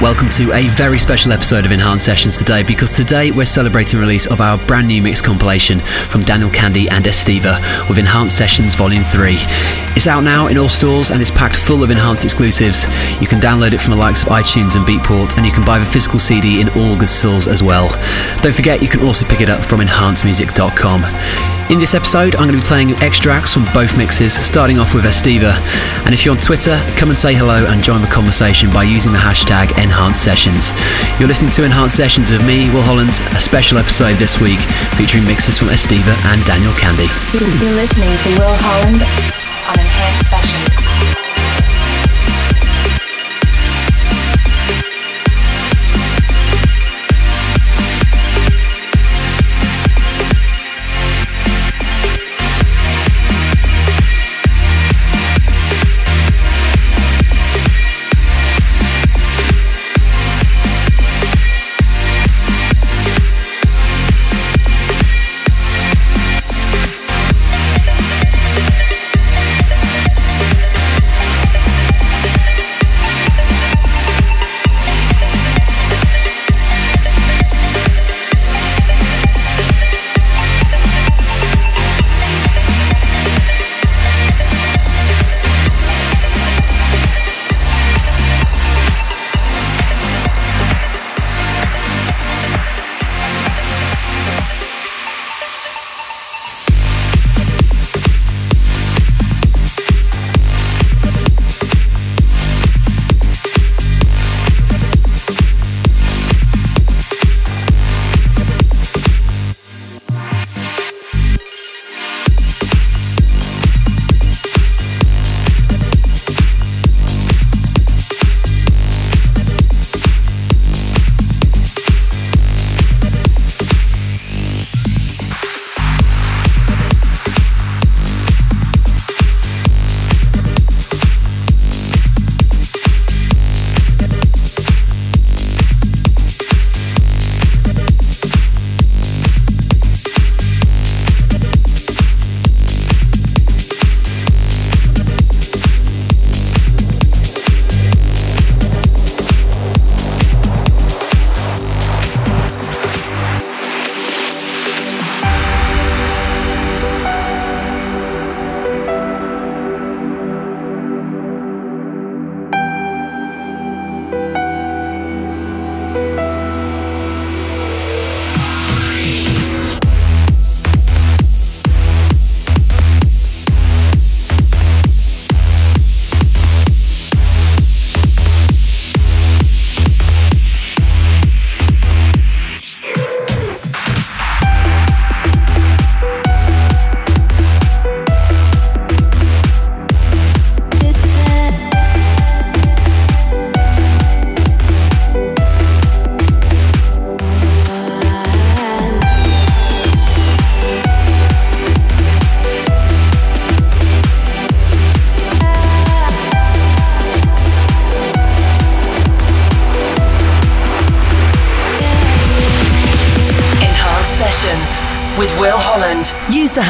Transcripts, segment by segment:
Welcome to a very special episode of Enhanced Sessions today because today we're celebrating the release of our brand new mix compilation from Daniel Kandi and Estiva with Enhanced Sessions Volume 3. It's out now in all stores and it's packed full of enhanced exclusives. You can download it from the likes of iTunes and Beatport and you can buy the physical CD in all good stores as well. Don't forget you can also pick it up from enhancedmusic.com. In this episode, I'm going to be playing extracts from both mixes, starting off with Estiva. And if you're on Twitter, come and say hello and join the conversation by using the hashtag Enhanced Sessions. You're listening to Enhanced Sessions with me, Will Holland, a special episode this week featuring mixes from Estiva and Daniel Kandi. You're listening to Will Holland on Enhanced Sessions.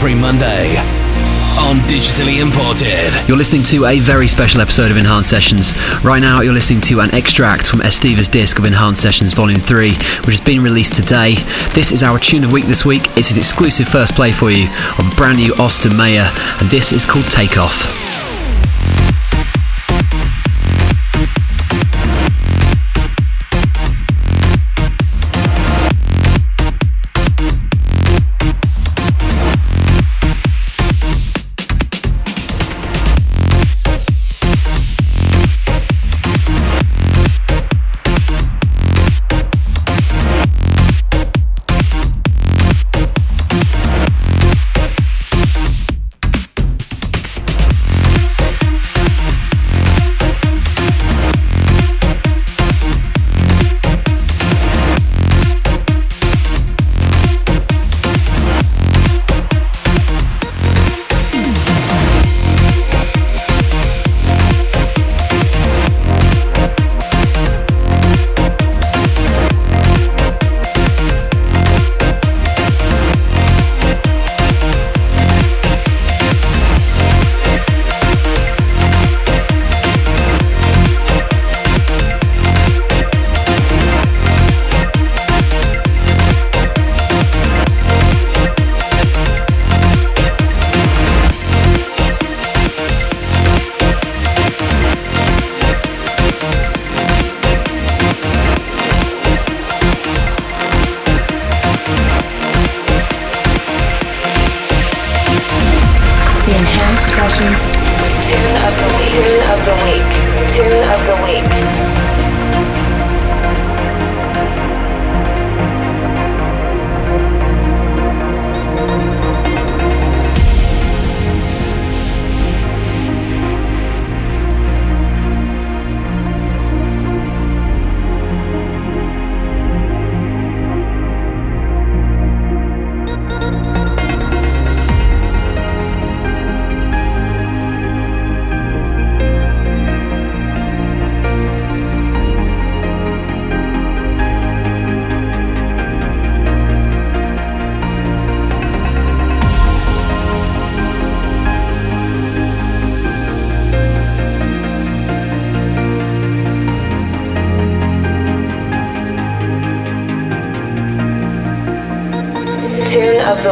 Every Monday on Digitally Imported. You're listening to a very special episode of Enhanced Sessions. Right now, you're listening to an extract from Estiva's disc of Enhanced Sessions Volume 3, which has been released today. This is our tune of week this week. It's an exclusive first play for you of brand new Austin Mayer, and this is called Take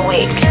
week.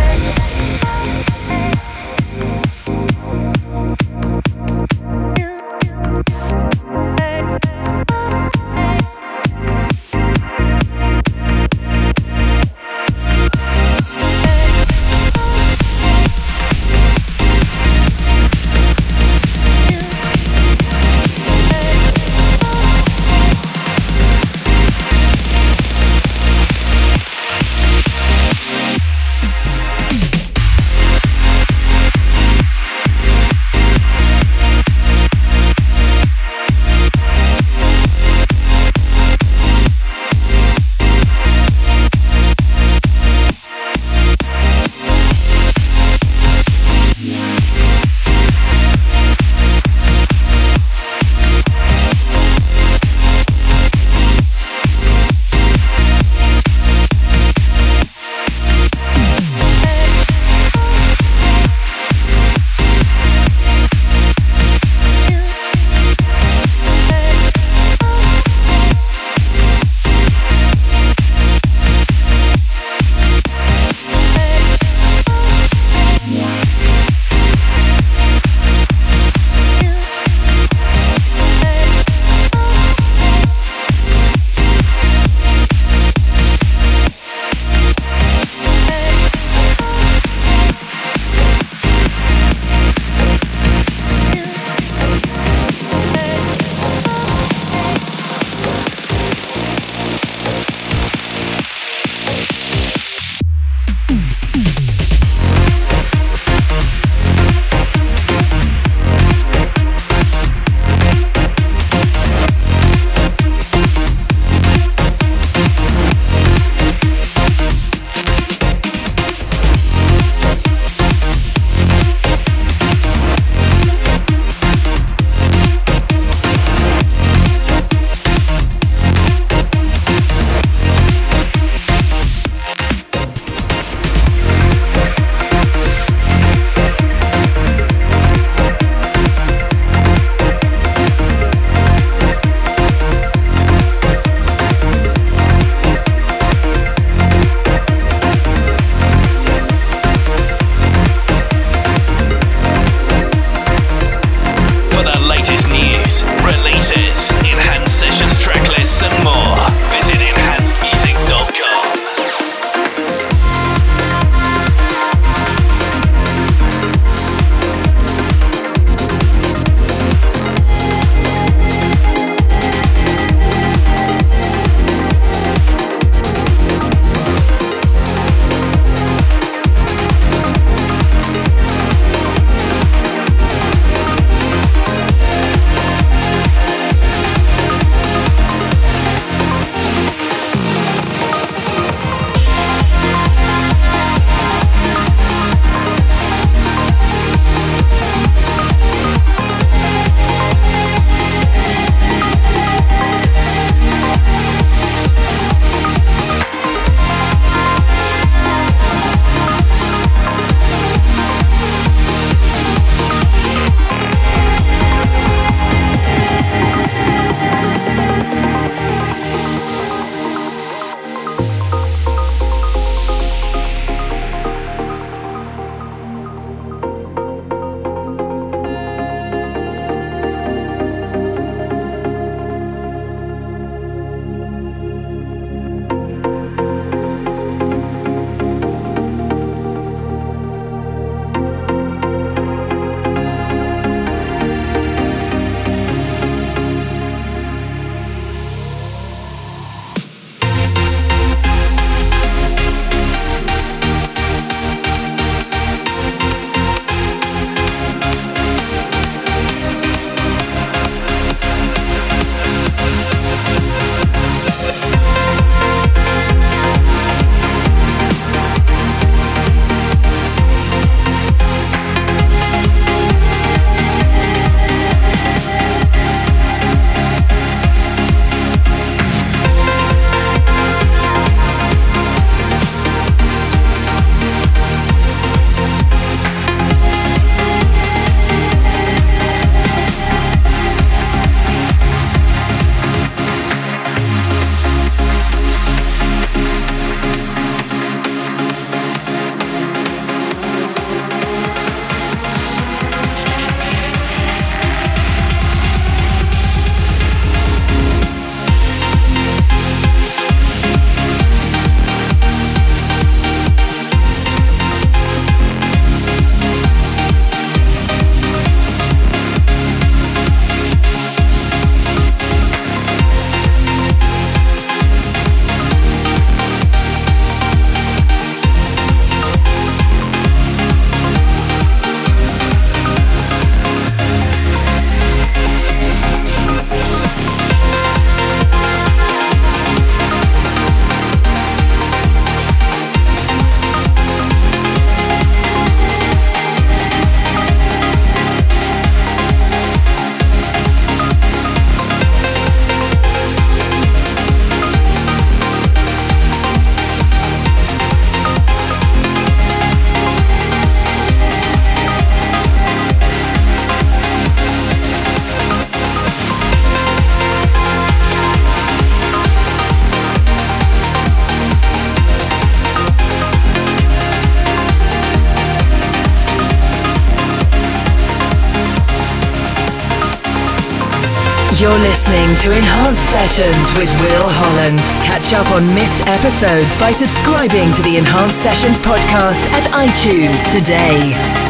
Sessions with Will Holland. Catch up on missed episodes by subscribing to the Enhanced Sessions podcast at iTunes today.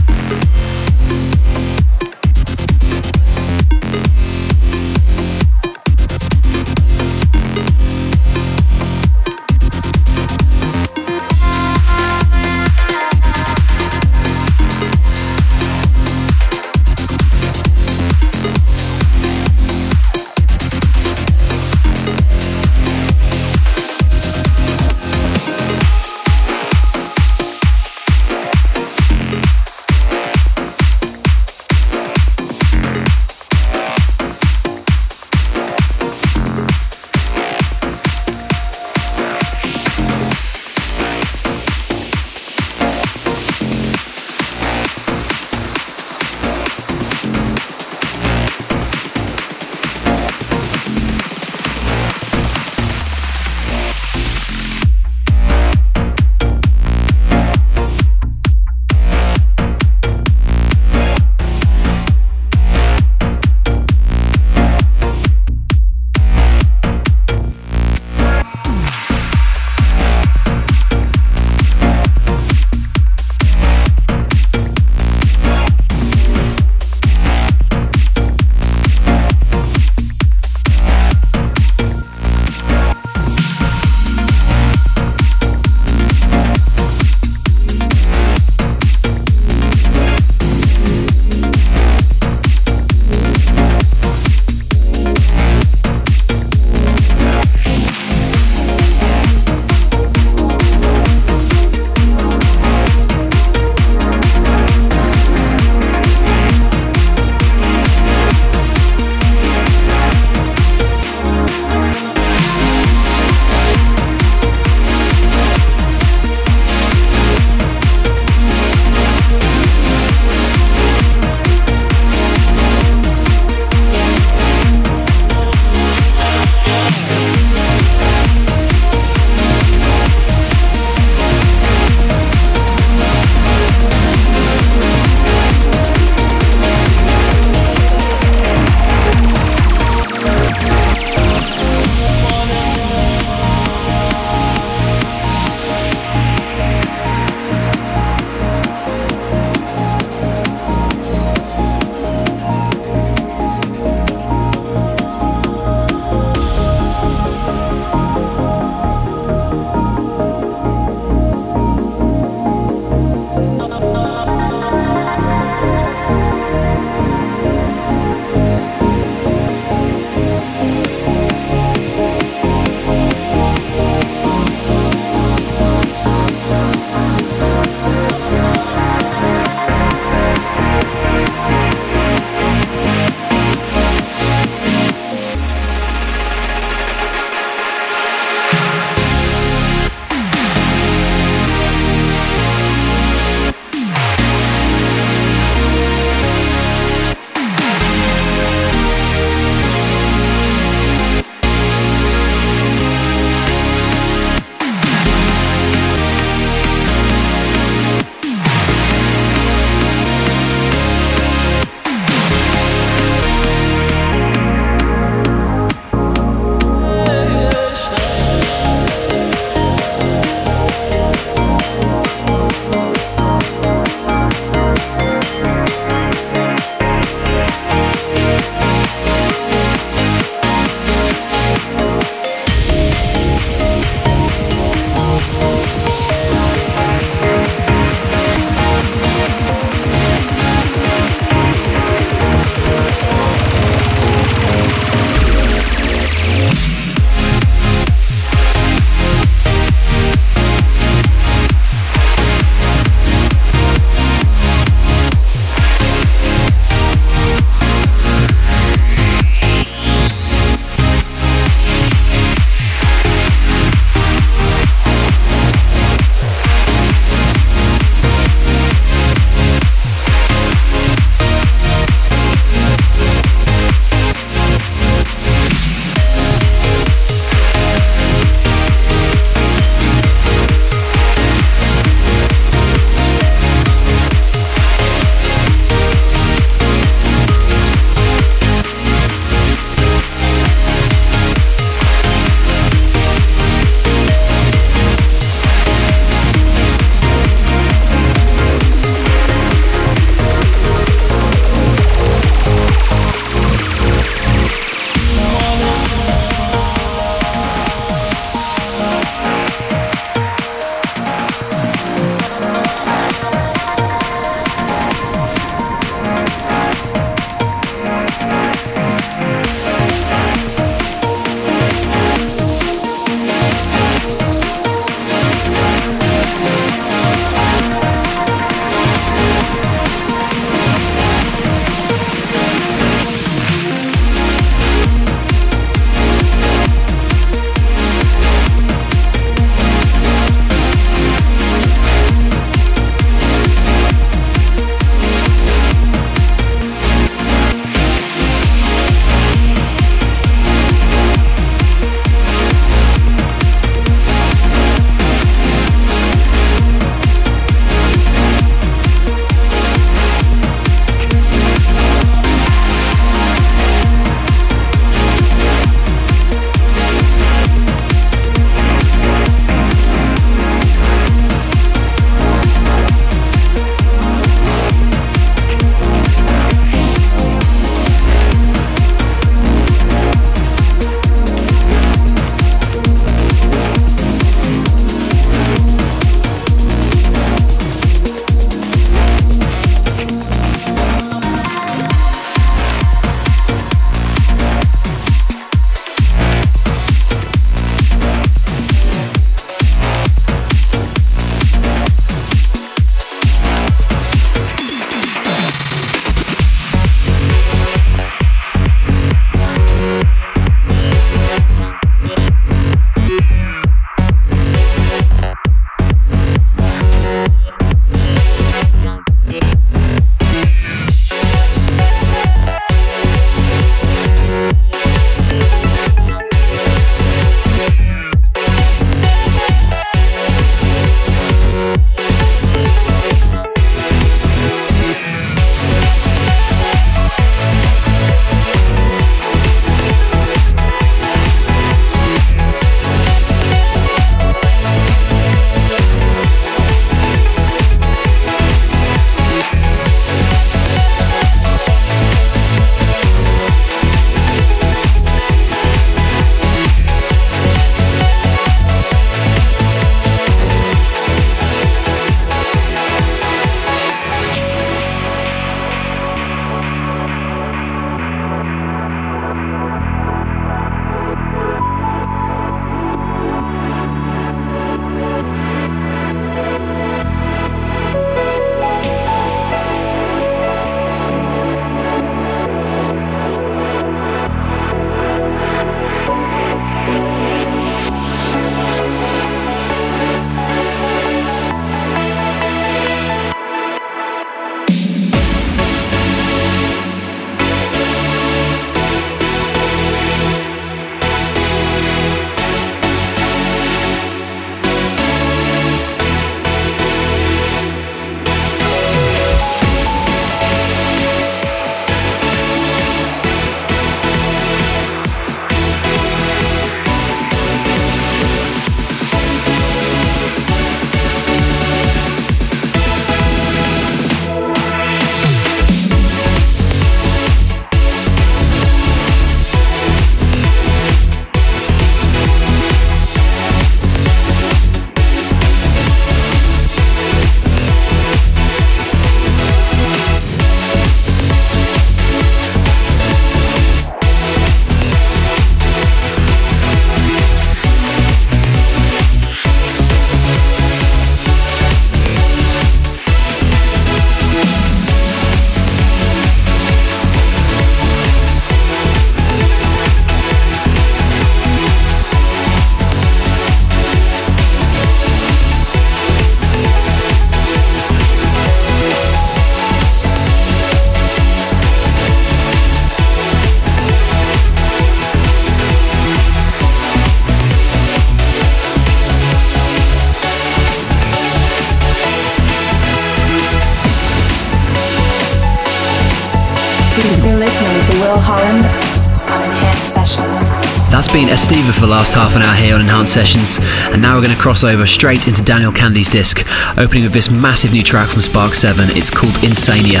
Been Estiva for the last half an hour here on Enhanced Sessions, and now we're going to cross over straight into Daniel Kandi's disc, opening with this massive new track from Spark 7. It's called Insania.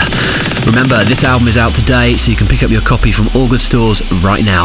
Remember, this album is out today, so you can pick up your copy from all good stores right now.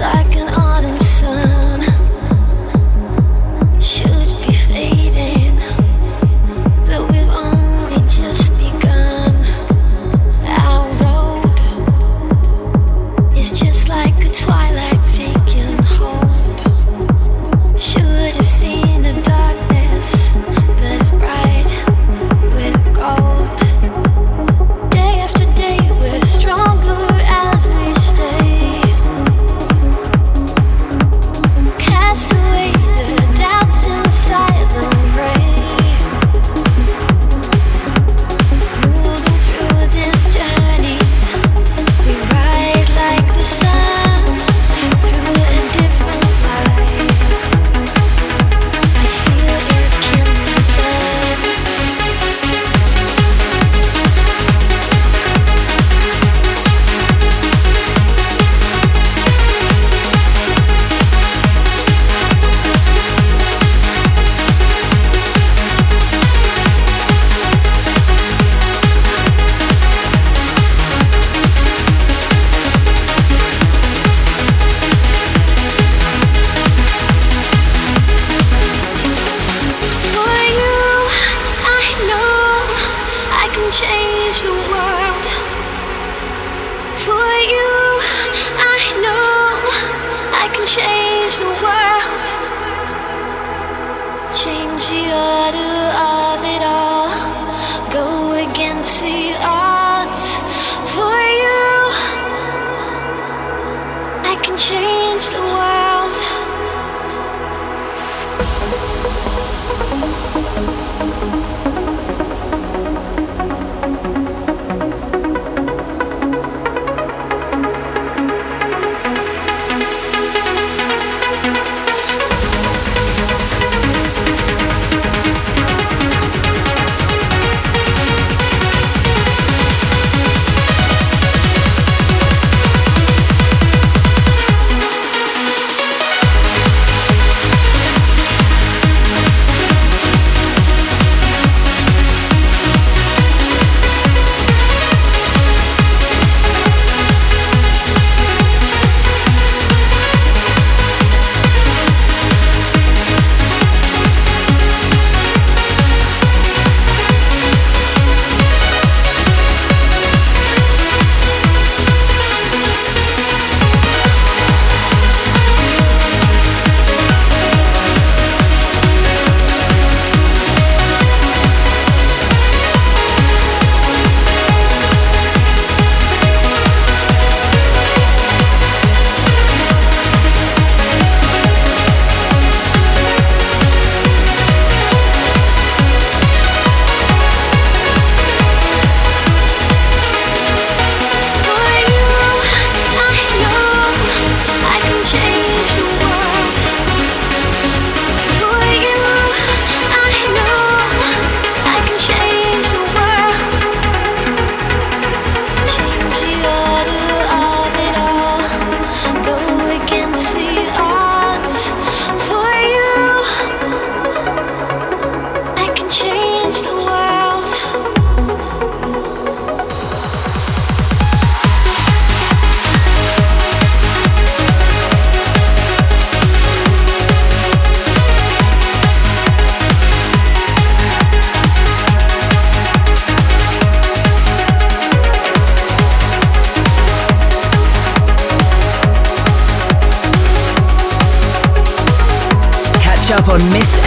like an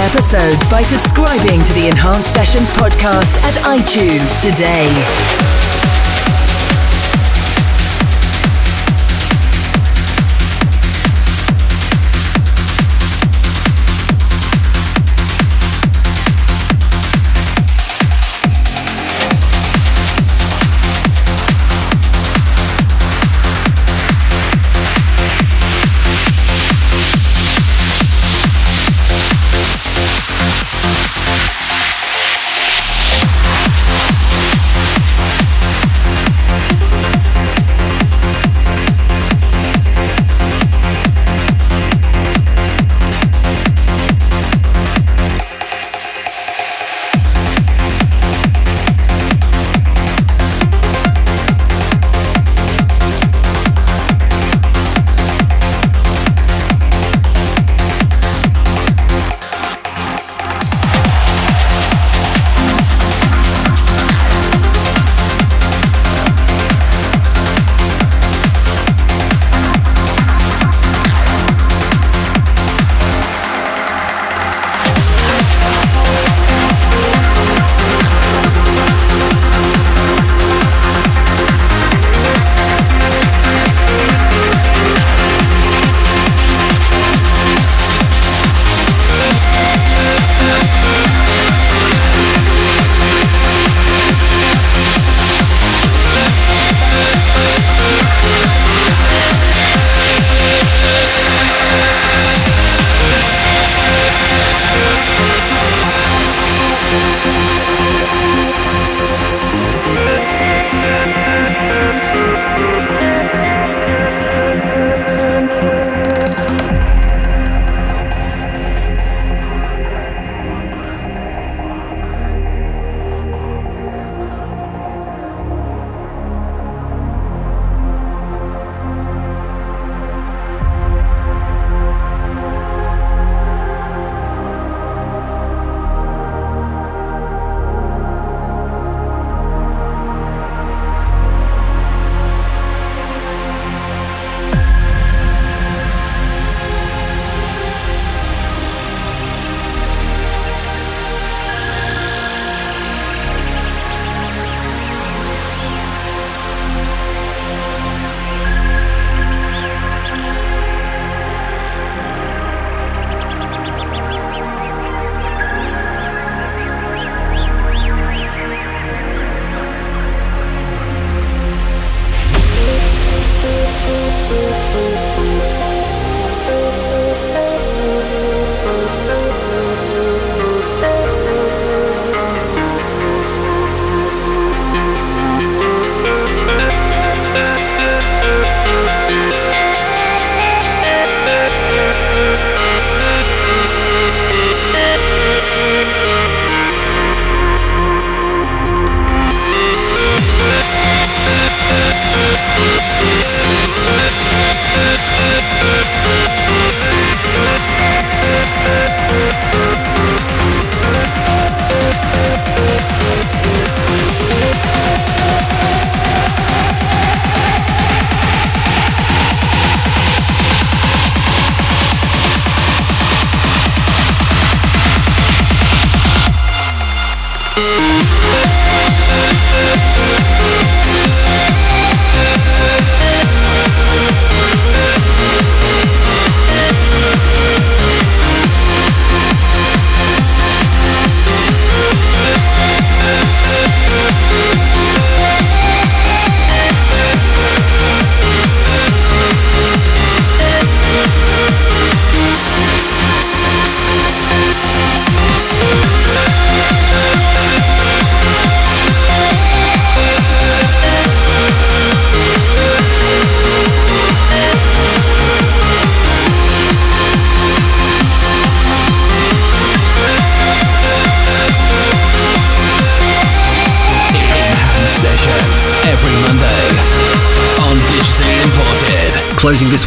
episodes by subscribing to the Enhanced Sessions podcast at iTunes today.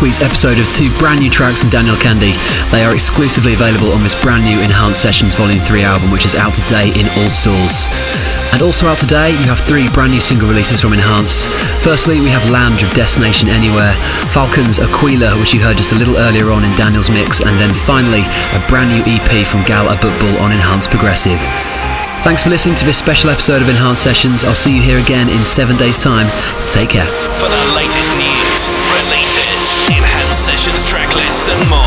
week's episode of two brand new tracks from Daniel Kandi. They are exclusively available on this brand new Enhanced Sessions Volume 3 album, which is out today in all stores. And also out today, you have three brand new single releases from Enhanced. Firstly, we have Lounge of Destination Anywhere, Falcon's Aquila, which you heard just a little earlier on in Daniel's mix, and then finally, a brand new EP from Gal Abutbul on Enhanced Progressive. Thanks for listening to this special episode of Enhanced Sessions. I'll see you here again in seven days' time. Take care. For the latest and more